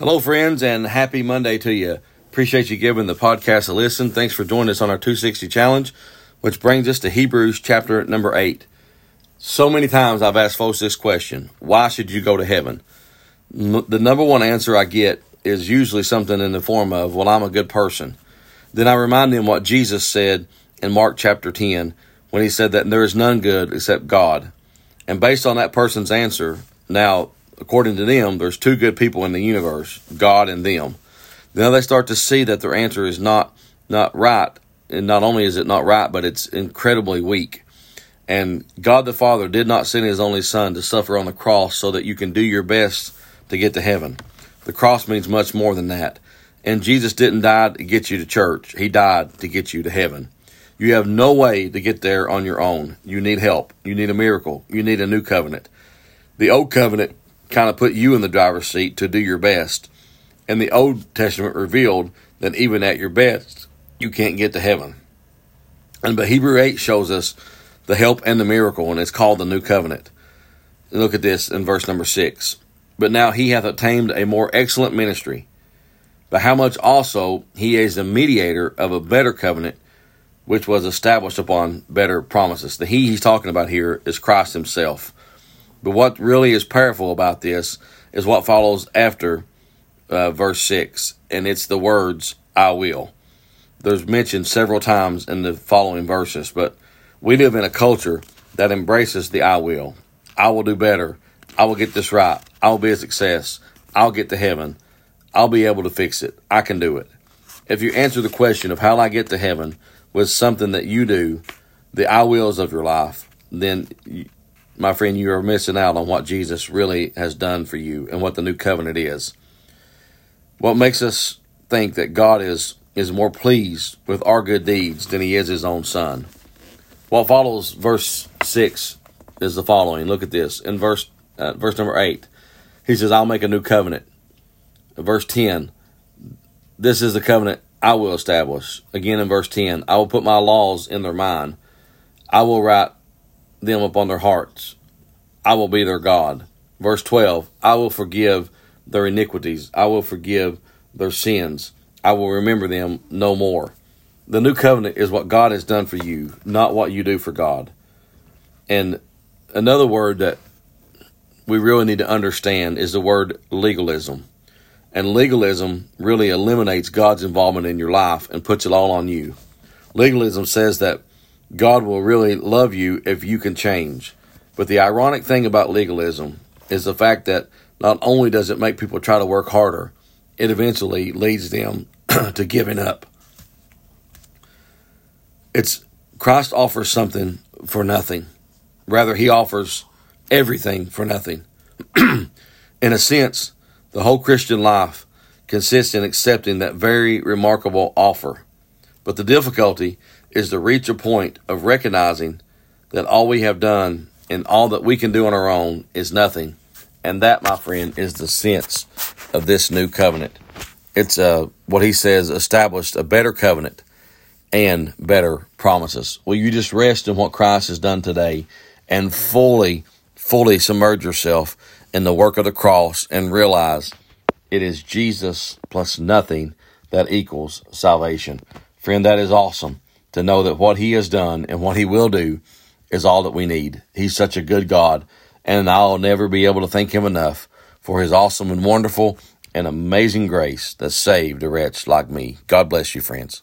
Hello, friends, and happy Monday to you. Appreciate you giving the podcast a listen. Thanks for joining us on our 260 challenge, which brings us to Hebrews chapter number 8. So many times I've asked folks this question Why should you go to heaven? The number one answer I get is usually something in the form of, Well, I'm a good person. Then I remind them what Jesus said in Mark chapter 10 when he said that there is none good except God. And based on that person's answer, now according to them, there's two good people in the universe, God and them. Now they start to see that their answer is not not right, and not only is it not right, but it's incredibly weak. And God the Father did not send His only Son to suffer on the cross so that you can do your best to get to heaven. The cross means much more than that. And Jesus didn't die to get you to church; He died to get you to heaven. You have no way to get there on your own. You need help. You need a miracle. You need a new covenant. The old covenant kind of put you in the driver's seat to do your best. And the Old Testament revealed that even at your best, you can't get to heaven. And but Hebrew 8 shows us the help and the miracle, and it's called the New Covenant. Look at this in verse number 6. But now he hath obtained a more excellent ministry. But how much also he is the mediator of a better covenant, which was established upon better promises. The he he's talking about here is Christ himself. But what really is powerful about this is what follows after uh, verse 6, and it's the words, I will. There's mentioned several times in the following verses, but we live in a culture that embraces the I will. I will do better. I will get this right. I will be a success. I'll get to heaven. I'll be able to fix it. I can do it. If you answer the question of how I get to heaven with something that you do, the I wills of your life, then my friend, you are missing out on what Jesus really has done for you and what the new covenant is. What makes us think that God is is more pleased with our good deeds than he is his own son. What follows verse 6 is the following. Look at this. In verse uh, verse number 8, he says, "I'll make a new covenant." Verse 10, "This is the covenant I will establish." Again in verse 10, "I will put my laws in their mind. I will write them upon their hearts. I will be their God. Verse 12 I will forgive their iniquities, I will forgive their sins, I will remember them no more. The new covenant is what God has done for you, not what you do for God. And another word that we really need to understand is the word legalism. And legalism really eliminates God's involvement in your life and puts it all on you. Legalism says that God will really love you if you can change. But the ironic thing about legalism is the fact that not only does it make people try to work harder, it eventually leads them to giving up. It's Christ offers something for nothing. Rather, he offers everything for nothing. in a sense, the whole Christian life consists in accepting that very remarkable offer. But the difficulty is to reach a point of recognizing that all we have done and all that we can do on our own is nothing. And that, my friend, is the sense of this new covenant. It's uh, what he says established a better covenant and better promises. Will you just rest in what Christ has done today and fully, fully submerge yourself in the work of the cross and realize it is Jesus plus nothing that equals salvation? Friend, that is awesome to know that what He has done and what He will do is all that we need. He's such a good God, and I'll never be able to thank Him enough for His awesome and wonderful and amazing grace that saved a wretch like me. God bless you, friends.